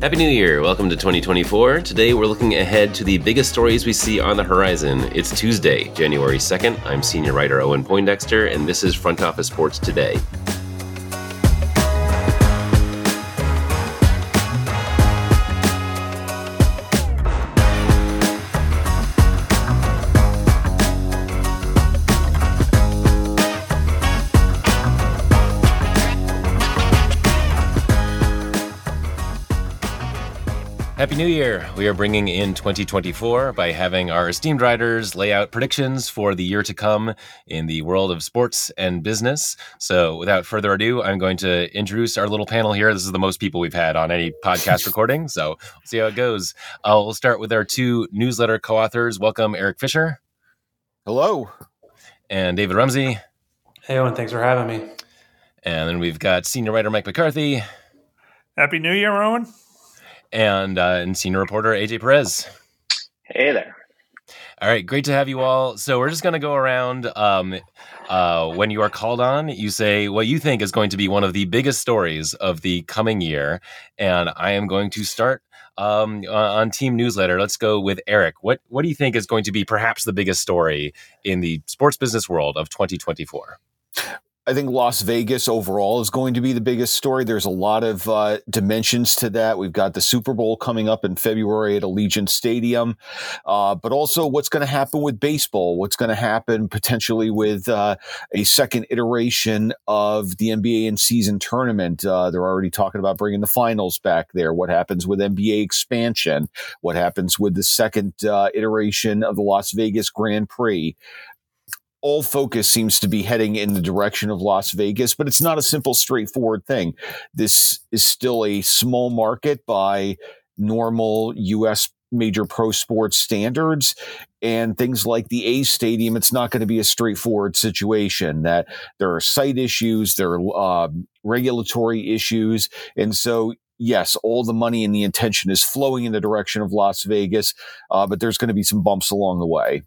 Happy New Year! Welcome to 2024. Today we're looking ahead to the biggest stories we see on the horizon. It's Tuesday, January 2nd. I'm senior writer Owen Poindexter, and this is Front Office Sports Today. New Year! We are bringing in 2024 by having our esteemed writers lay out predictions for the year to come in the world of sports and business. So, without further ado, I'm going to introduce our little panel here. This is the most people we've had on any podcast recording, so we'll see how it goes. Uh, we'll start with our two newsletter co authors. Welcome, Eric Fisher. Hello. And David Rumsey. Hey, Owen, thanks for having me. And then we've got senior writer Mike McCarthy. Happy New Year, Owen and uh, and senior reporter AJ Perez. Hey there. All right, great to have you all. So we're just going to go around. Um, uh, when you are called on, you say what you think is going to be one of the biggest stories of the coming year, and I am going to start um, on Team Newsletter. Let's go with Eric. What what do you think is going to be perhaps the biggest story in the sports business world of 2024? I think Las Vegas overall is going to be the biggest story. There's a lot of uh, dimensions to that. We've got the Super Bowl coming up in February at Allegiant Stadium, uh, but also what's going to happen with baseball, what's going to happen potentially with uh, a second iteration of the NBA in season tournament. Uh, they're already talking about bringing the finals back there. What happens with NBA expansion? What happens with the second uh, iteration of the Las Vegas Grand Prix? All focus seems to be heading in the direction of Las Vegas, but it's not a simple, straightforward thing. This is still a small market by normal U.S. major pro sports standards. And things like the A Stadium, it's not going to be a straightforward situation. That there are site issues, there are uh, regulatory issues, and so yes, all the money and the intention is flowing in the direction of Las Vegas, uh, but there's going to be some bumps along the way.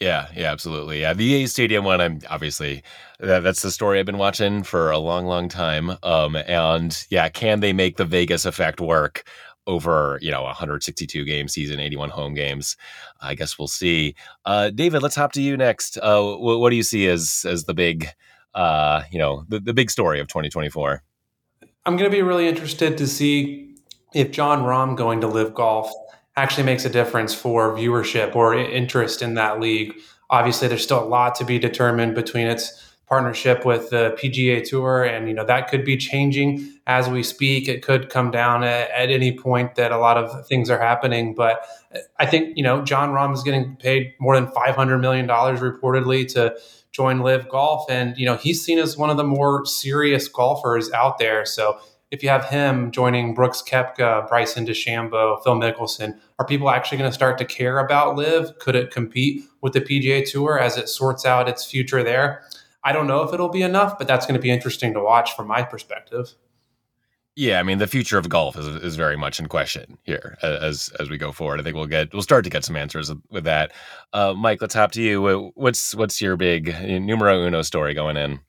Yeah, yeah, absolutely. Yeah, the A Stadium one. I'm obviously that, that's the story I've been watching for a long, long time. Um, and yeah, can they make the Vegas effect work over you know 162 game season, 81 home games? I guess we'll see. Uh, David, let's hop to you next. Uh, what, what do you see as as the big, uh, you know, the, the big story of 2024? I'm going to be really interested to see if Jon Rahm going to LIV Golf actually makes a difference for viewership or interest in that league. Obviously, there's still a lot to be determined between its partnership with the PGA Tour, and you know that could be changing as we speak. It could come down at, at any point that a lot of things are happening. But I think you know Jon Rahm is getting paid more than 500 million dollars reportedly to join LIV Golf, and you know he's seen as one of the more serious golfers out there. So if you have him joining Brooks Koepka, Bryson DeChambeau, Phil Mickelson, are people actually going to start to care about LIV? Could it compete with the PGA Tour as it sorts out its future there? I don't know if it'll be enough, but that's going to be interesting to watch from my perspective. Yeah, I mean the future of golf is is very much in question here as as we go forward. I think we'll get we'll start to get some answers with that. Uh, Mike, let's hop to you. What's what's your big numero uno story going in?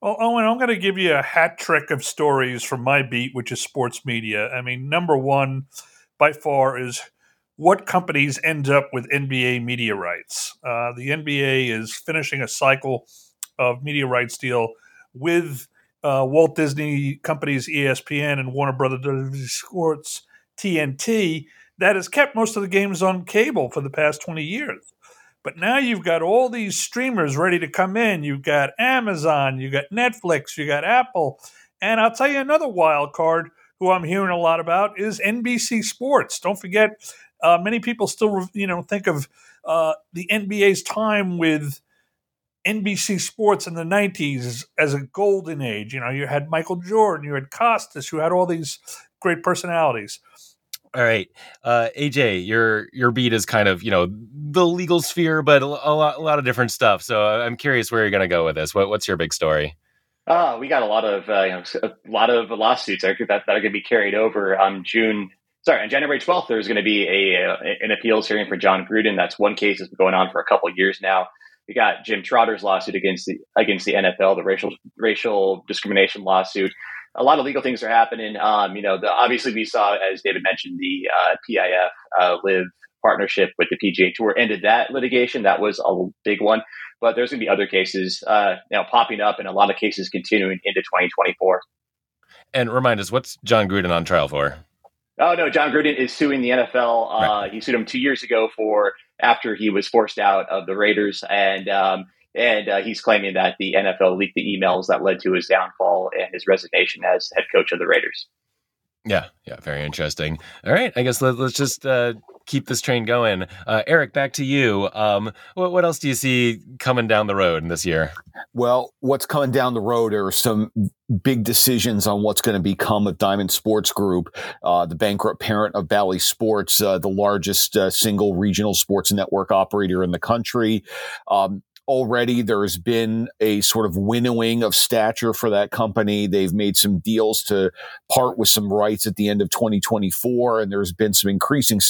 Well, Owen, I'm going to give you a hat trick of stories from my beat, which is sports media. I mean, number one by far is what companies end up with NBA media rights. Uh, the NBA is finishing a cycle of media rights deal with uh, Walt Disney Company's ESPN and Warner Brothers Sports TNT that has kept most of the games on cable for the past 20 years. But now you've got all these streamers ready to come in. You've got Amazon, you've got Netflix, you got Apple. And I'll tell you another wild card who I'm hearing a lot about is NBC Sports. Don't forget, uh, many people still, you know, think of uh, the NBA's time with NBC Sports in the 90s as a golden age. You know, you had Michael Jordan, you had Costas, who had all these great personalities. All right, uh, AJ, your your beat is kind of you know the legal sphere, but a, a lot a lot of different stuff. So uh, I'm curious where you're going to go with this. What, what's your big story? Uh, we got a lot of uh, you know, a lot of lawsuits that, that are going to be carried over on June. Sorry, on January 12th, there's going to be a, an appeals hearing for Jon Gruden. That's one case that's been going on for a couple years now. We got Jim Trotter's lawsuit against the against the NFL, the racial racial discrimination lawsuit. A lot of legal things are happening. Um, you know, the, obviously we saw, as David mentioned, the uh, PIF uh, LIV partnership with the PGA Tour ended that litigation. That was a big one. But there's going to be other cases uh, now popping up, and a lot of cases continuing into 2024. And remind us, what's Jon Gruden on trial for? Oh no, Jon Gruden is suing the NFL. Uh, right. He sued him two years ago for after he was forced out of the Raiders, and um, and uh, he's claiming that the NFL leaked the emails that led to his downfall and his resignation as head coach of the Raiders. Yeah, yeah, very interesting. All right, I guess let, us just uh, keep this train going. Uh, Eric, back to you. Um, what, what, else do you see coming down the road in this year? Well, what's coming down the road are some big decisions on what's going to become of Diamond Sports Group, uh, the bankrupt parent of Bally Sports, uh, the largest uh, single regional sports network operator in the country. Um, already there's been a sort of winnowing of stature for that company. They've made some deals to part with some rights at the end of 2024, and there's been some increasing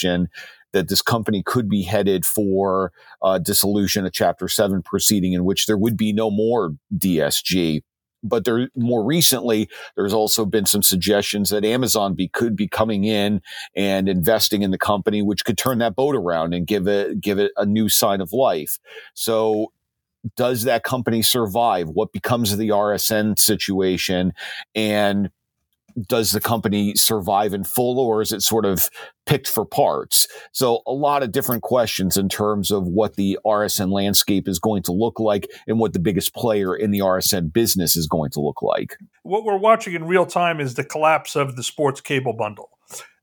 suggestion that this company could be headed for uh, dissolution, a Chapter 7 proceeding in which there would be no more DSG but there more recently there's also been some suggestions that Amazon be, could be coming in and investing in the company which could turn that boat around and give it give it a new sign of life. So does that company survive? What becomes of the RSN situation? And does the company survive in full or is it sort of picked for parts? So a lot of different questions in terms of what the RSN landscape is going to look like and what the biggest player in the RSN business is going to look like. What we're watching in real time is the collapse of the sports cable bundle.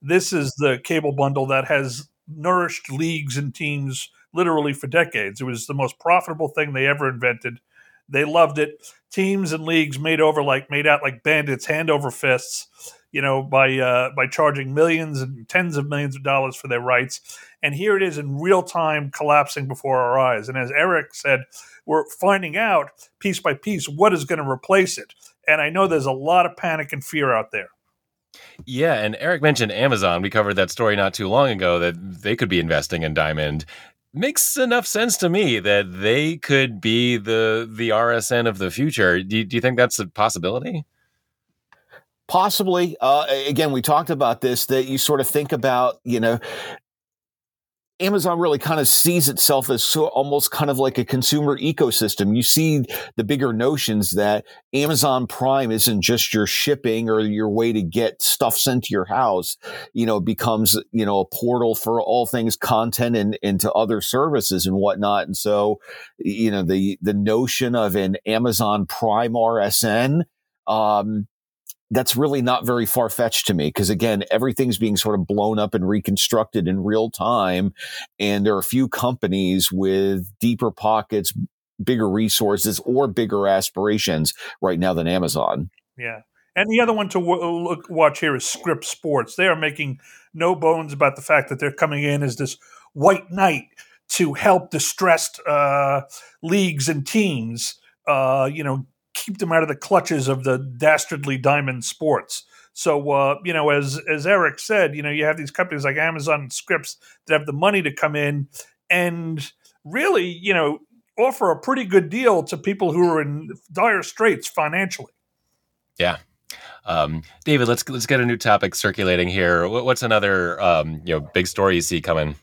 This is the cable bundle that has nourished leagues and teams literally for decades. It was the most profitable thing they ever invented. They loved it. Teams and leagues made over like made out like bandits, hand over fists, you know, by uh, by charging millions and tens of millions of dollars for their rights. And here it is in real time collapsing before our eyes. And as Eric said, we're finding out piece by piece what is going to replace it. And I know there's a lot of panic and fear out there. Yeah, and Eric mentioned Amazon. We covered that story not too long ago that they could be investing in Diamond makes enough sense to me that they could be the the RSN of the future. Do you, do you think that's a possibility? Possibly. Uh, again, we talked about this that you sort of think about, you know, Amazon really kind of sees itself as so almost kind of like a consumer ecosystem. You see the bigger notions that Amazon Prime isn't just your shipping or your way to get stuff sent to your house. You know, becomes, you know, a portal for all things content and into other services and whatnot. And so, you know, the, the notion of an Amazon Prime RSN, um, that's really not very far fetched to me because again, everything's being sort of blown up and reconstructed in real time. And there are a few companies with deeper pockets, bigger resources or bigger aspirations right now than Amazon. Yeah. And the other one to w- look, watch here is Scripps Sports. They are making no bones about the fact that they're coming in as this white knight to help distressed uh, leagues and teams, uh, you know, keep them out of the clutches of the dastardly diamond sports. So uh, you know, as as Eric said, you know, you have these companies like Amazon and Scripps that have the money to come in and really, you know, offer a pretty good deal to people who are in dire straits financially. Yeah. Um, David, let's let's get a new topic circulating here. What's another um, you know big story you see coming?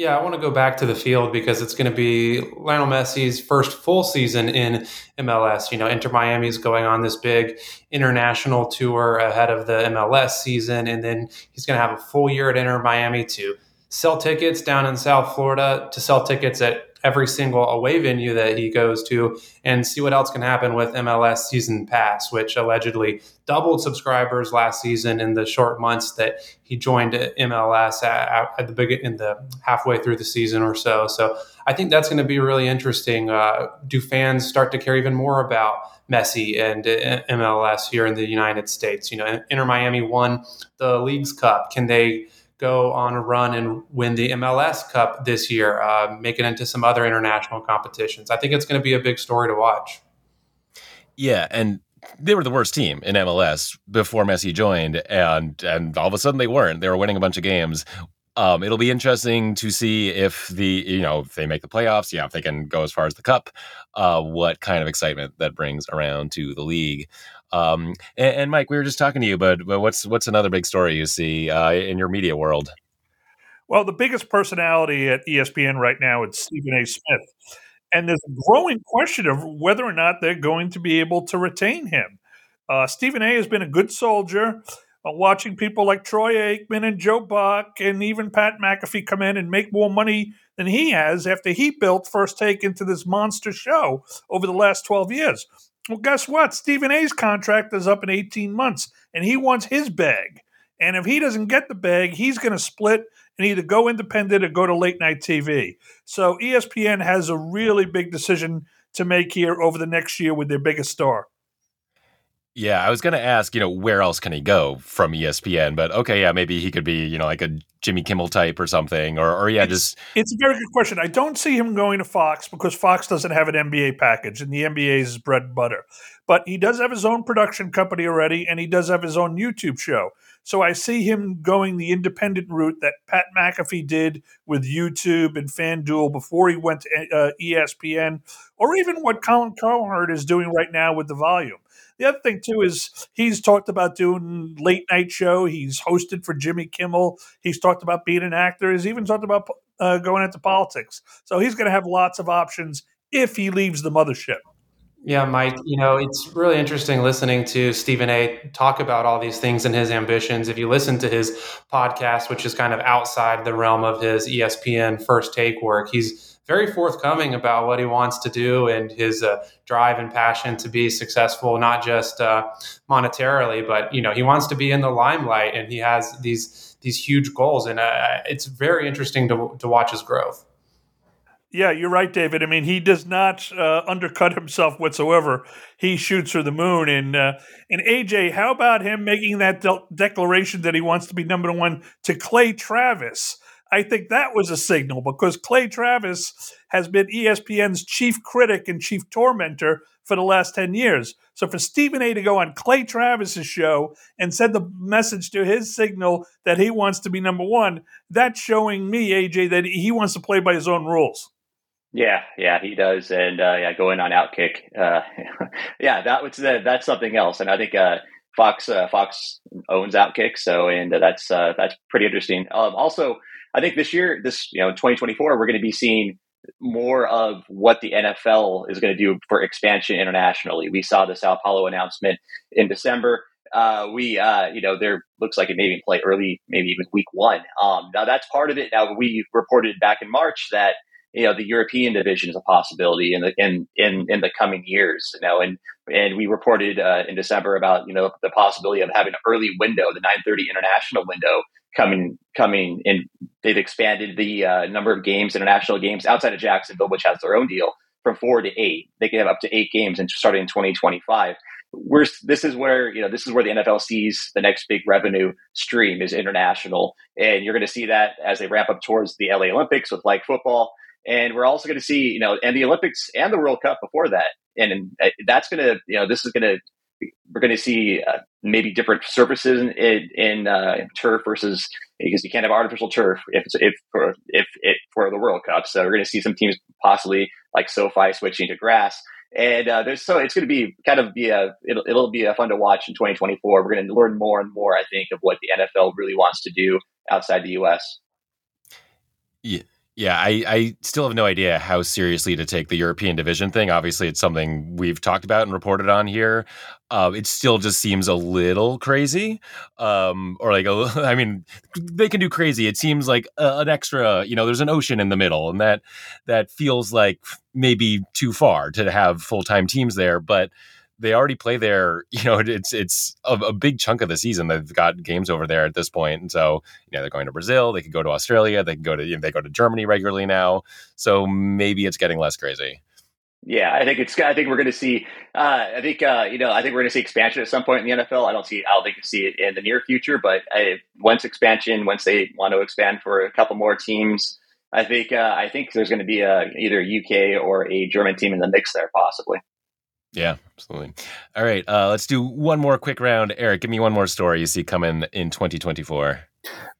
Yeah, I want to go back to the field because it's going to be Lionel Messi's first full season in MLS. You know, Inter Miami is going on this big international tour ahead of the MLS season, and then he's going to have a full year at Inter Miami to sell tickets down in South Florida, to sell tickets at every single away venue that he goes to and see what else can happen with MLS season pass, which allegedly doubled subscribers last season in the short months that he joined MLS at, at the big in the halfway through the season or so. So I think that's going to be really interesting. Uh, do fans start to care even more about Messi and uh, MLS here in the United States? You know, Inter Miami won the Leagues Cup. Can they go on a run and win the MLS Cup this year, uh, make it into some other international competitions. I think it's going to be a big story to watch. Yeah, and they were the worst team in MLS before Messi joined, and and all of a sudden they weren't. They were winning a bunch of games. Um, it'll be interesting to see if the you know if they make the playoffs, yeah, if they can go as far as the cup, uh, what kind of excitement that brings around to the league. Um, and, and, Mike, we were just talking to you, but, but what's what's another big story you see uh, in your media world? Well, the biggest personality at ESPN right now is Stephen A. Smith, and there's a growing question of whether or not they're going to be able to retain him. Uh, Stephen A. has been a good soldier. Watching people like Troy Aikman and Joe Buck and even Pat McAfee come in and make more money than he has after he built First Take into this monster show over the last 12 years. Well, guess what? Stephen A's contract is up in 18 months, and he wants his bag. And if he doesn't get the bag, he's going to split and either go independent or go to late night TV. So ESPN has a really big decision to make here over the next year with their biggest star. Yeah, I was going to ask, you know, where else can he go from ESPN? But okay, yeah, maybe he could be, you know, like a Jimmy Kimmel type or something, or, or yeah, it's, just. It's a very good question. I don't see him going to Fox because Fox doesn't have an NBA package, and the NBA is bread and butter. But he does have his own production company already, and he does have his own YouTube show. So I see him going the independent route that Pat McAfee did with YouTube and FanDuel before he went to uh, ESPN, or even what Colin Cowherd is doing right now with the volume. The other thing too is he's talked about doing late night show. He's hosted for Jimmy Kimmel. He's talked about being an actor. He's even talked about uh, going into politics. So he's going to have lots of options if he leaves the mothership. Yeah, Mike, you know, it's really interesting listening to Stephen A talk about all these things and his ambitions. If you listen to his podcast, which is kind of outside the realm of his ESPN first take work, he's very forthcoming about what he wants to do and his uh, drive and passion to be successful, not just uh, monetarily, but you know, he wants to be in the limelight and he has these these huge goals, and uh, it's very interesting to to watch his growth. Yeah, you're right, David. I mean, he does not uh, undercut himself whatsoever. He shoots for the moon. And uh, and AJ, how about him making that de- declaration that he wants to be number one to Clay Travis? I think that was a signal because Clay Travis has been ESPN's chief critic and chief tormentor for the last 10 years. So for Stephen A to go on Clay Travis's show and send the message to his signal that he wants to be number one, that's showing me, AJ, that he wants to play by his own rules. Yeah, yeah, he does, and uh, yeah, going on Outkick, uh, yeah, that was uh, that's something else, and I think uh, Fox uh, Fox owns Outkick, so and that's uh, that's pretty interesting. Um, also, I think this year, this you know, 2024, we're going to be seeing more of what the NFL is going to do for expansion internationally. We saw the Sao Paulo announcement in December. Uh, we, uh, you know, there looks like it may even play early, maybe even week one. Um, now that's part of it. Now we reported back in March that you know the European division is a possibility in the in in, in the coming years. You know, and and we reported uh, in December about you know the possibility of having an early window, the 9:30 international window coming coming in. They've expanded the uh, number of games, international games outside of Jacksonville, which has their own deal, from four to eight. They can have up to eight games, and starting in 2025 we're this is where you know this is where the NFL sees the next big revenue stream is international, and you're going to see that as they ramp up towards the LA Olympics with like football, and we're also going to see, you know, and the Olympics and the World Cup before that. And uh, that's going to, you know, this is going to, we're going to see uh, maybe different surfaces in, in, uh, turf versus because you can't have artificial turf if if for if it for the World Cup. So we're going to see some teams possibly like SoFi switching to grass. And uh, there's so it's going to be kind of be a it'll, it'll be a fun to watch in 2024. We're going to learn more and more, I think, of what the NFL really wants to do outside the U.S. Yeah, yeah, I, I still have no idea how seriously to take the European division thing. Obviously, it's something we've talked about and reported on here. Uh, it still just seems a little crazy, um, or like a, I mean, they can do crazy. It seems like a, an extra. You know, there's an ocean in the middle, and that that feels like maybe too far to have full time teams there. But they already play there. You know, it's it's a, a, big chunk of the season. They've got games over there at this point, and so you know they're going to Brazil. They could go to Australia. They can go to you know, they go to Germany regularly now. So maybe it's getting less crazy. Yeah, I think it's. I think we're going to see. Uh, I think uh, you know. I think we're going to see expansion at some point in the NFL. I don't see. I don't think you see it in the near future. But I, once expansion, once they want to expand for a couple more teams, I think. Uh, I think there's going to be a either a UK or a German team in the mix there, possibly. Yeah, absolutely. All right, uh, let's do one more quick round. Eric, give me one more story you see coming in 2024.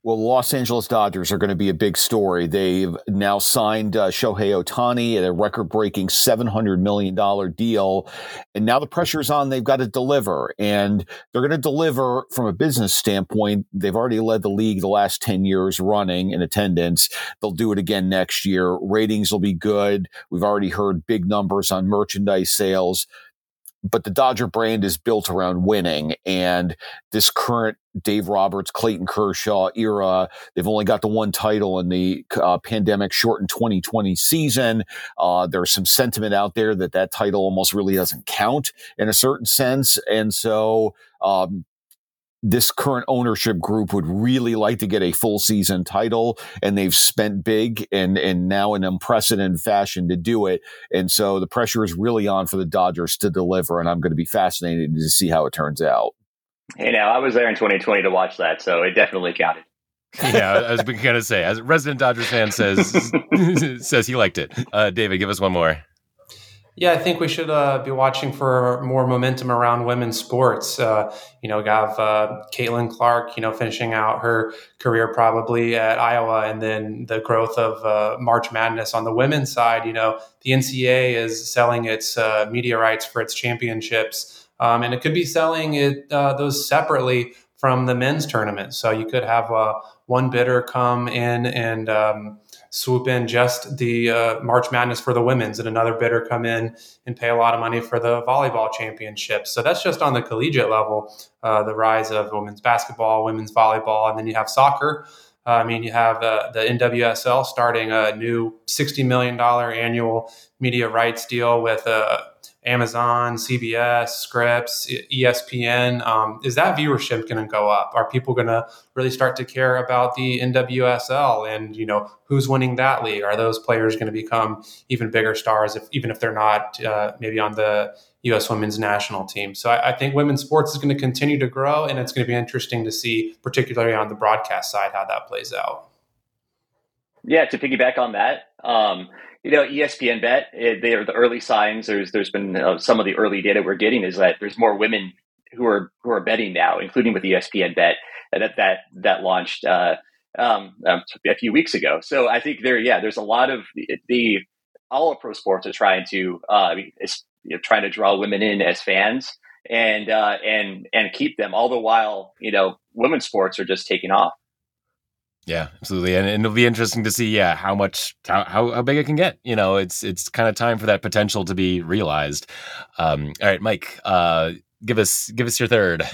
Well, Los Angeles Dodgers are going to be a big story. They've now signed uh, Shohei Ohtani at a record breaking $700 million deal. And now the pressure's on. They've got to deliver. And they're going to deliver from a business standpoint. They've already led the league the last 10 years running in attendance. They'll do it again next year. Ratings will be good. We've already heard big numbers on merchandise sales but the Dodger brand is built around winning. And this current Dave Roberts, Clayton Kershaw era, they've only got the one title in the uh, pandemic shortened 2020 season. Uh, there's some sentiment out there that that title almost really doesn't count in a certain sense. And so, um, this current ownership group would really like to get a full season title and they've spent big and and now in unprecedented fashion to do it and so the pressure is really on for the Dodgers to deliver and I'm going to be fascinated to see how it turns out. Hey now I was there in 2020 to watch that so it definitely counted. yeah, as we kind of say, as a resident Dodgers fan says says he liked it. Uh, David, give us one more. Yeah, I think we should uh, be watching for more momentum around women's sports. Uh, you know, have uh, Caitlin Clark, you know, finishing out her career probably at Iowa, and then the growth of uh, March Madness on the women's side. You know, the NCAA is selling its uh, media rights for its championships, um, and it could be selling it uh, those separately from the men's tournament. So you could have one bidder come in and um, swoop in just the uh, March Madness for the women's, and another bidder come in and pay a lot of money for the volleyball championships. So that's just on the collegiate level, uh, the rise of women's basketball, women's volleyball, and then you have soccer. Uh, I mean, you have uh, the NWSL starting a new $60 million annual media rights deal with uh, Amazon, CBS, Scripps, ESPN. Um, is that viewership going to go up? Are people going to really start to care about the NWSL and you know who's winning that league? Are those players going to become even bigger stars, if even if they're not uh, maybe on the U.S. Women's National Team? So I, I think women's sports is going to continue to grow, and it's going to be interesting to see, particularly on the broadcast side, how that plays out. Yeah, to piggyback on that. Um, you know, ESPN Bet, they are the early signs. There's there's been uh, some of the early data we're getting is that there's more women who are who are betting now, including with ESPN Bet that that that launched uh, um, um, a few weeks ago. So I think there, yeah, there's a lot of the, the all of pro sports are trying to uh, is, you know, trying to draw women in as fans and uh, and and keep them. All the while, you know, women's sports are just taking off. Yeah, absolutely, and, and, it'll be interesting to see, yeah, how much how, how, how big it can get. You know, it's it's kind of time for that potential to be realized. Um, all right, Mike, uh, give us give us your third.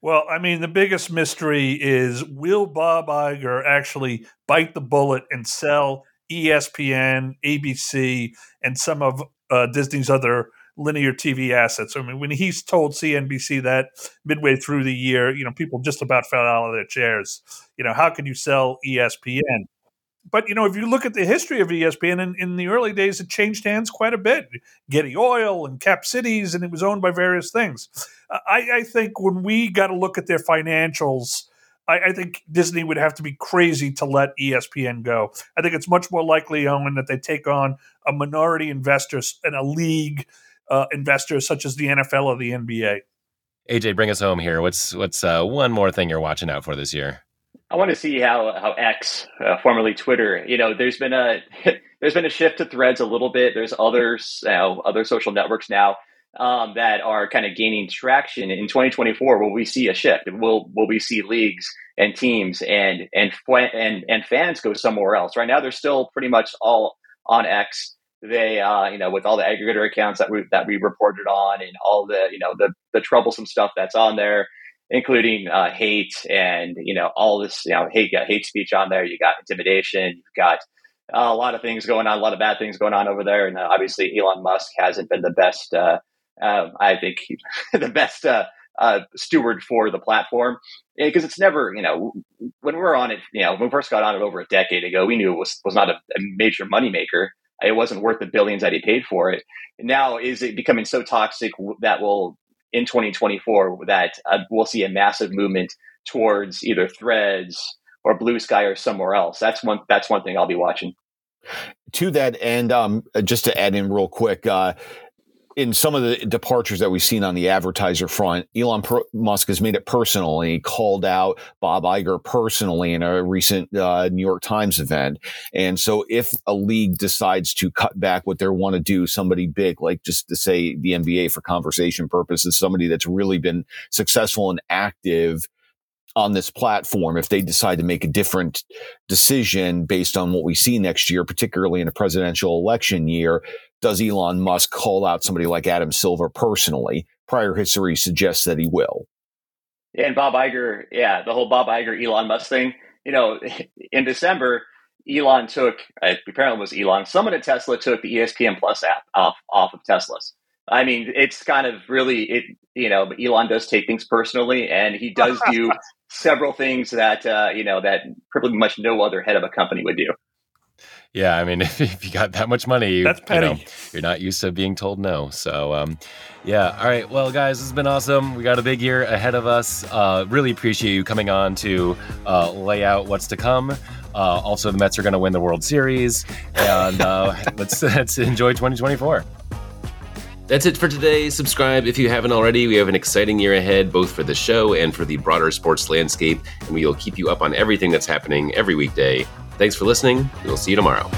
Well, I mean, the biggest mystery is will Bob Iger actually bite the bullet and sell ESPN, ABC, and some of uh, Disney's other linear TV assets. I mean, when he's told CNBC that midway through the year, you know, people just about fell out of their chairs. You know, how can you sell ESPN? But you know, if you look at the history of ESPN in, in the early days, it changed hands quite a bit. Getty Oil and Cap Cities, and it was owned by various things. I, I think when we got to look at their financials, I, I, think Disney would have to be crazy to let ESPN go. I think it's much more likely, Owen, that they take on a minority investor in a league uh, investors such as the NFL or the NBA. AJ, bring us home here. What's what's uh, one more thing you're watching out for this year? I want to see how how X, uh, formerly Twitter, you know, there's been a there's been a shift to Threads a little bit. There's others, you know, other social networks now um, that are kind of gaining traction. In 2024, will we see a shift? Will will we see leagues and teams and and and and fans go somewhere else? Right now, they're still pretty much all on X they uh, you know with all the aggregator accounts that we that we reported on and all the you know the the troublesome stuff that's on there including uh, hate and you know all this you know hate hate speech on there. You got intimidation. You've got uh, a lot of things going on a lot of bad things going on over there. And uh, obviously Elon Musk hasn't been the best uh, um, I think the best uh, steward for the platform. Because it's never you know when we are on it you know when we first got on it over a decade ago we knew it was was not a, a major moneymaker it wasn't worth the billions that he paid for it. Now, is it becoming so toxic that will in 2024 that uh, we'll see a massive movement towards either Threads or Bluesky or somewhere else? That's one. That's one thing I'll be watching. To that end, um, just to add in real quick. Uh, in some of the departures that we've seen on the advertiser front, Elon Musk has made it personal and he called out Bob Iger personally in a recent uh, New York Times event. And so if a league decides to cut back what they want to do, somebody big, like just to say the NBA for conversation purposes, somebody that's really been successful and active on this platform if they decide to make a different decision based on what we see next year, particularly in a presidential election year. Does Elon Musk call out somebody like Adam Silver personally? Prior history suggests that he will. Yeah, and Bob Iger, yeah, the whole Bob Iger Elon Musk thing. You know, in December, Elon took apparently it was Elon. Someone at Tesla took the ESPN Plus app off off of Tesla's. I mean, it's kind of really it. You know, Elon does take things personally, and he does do several things that uh, you know that pretty much no other head of a company would do. Yeah, I mean, if, if you got that much money, you, That's petty. You know, you're not used to being told no. So, um, yeah. All right. Well, guys, this has been awesome. We got a big year ahead of us. Uh, really appreciate you coming on to uh, lay out what's to come. Uh, also, the Mets are going to win the World Series, and uh, let's let's enjoy 2024. That's it for today. Subscribe if you haven't already. We have an exciting year ahead, both for the show and for the broader sports landscape, and we will keep you up on everything that's happening every weekday. Thanks for listening. We'll see you tomorrow.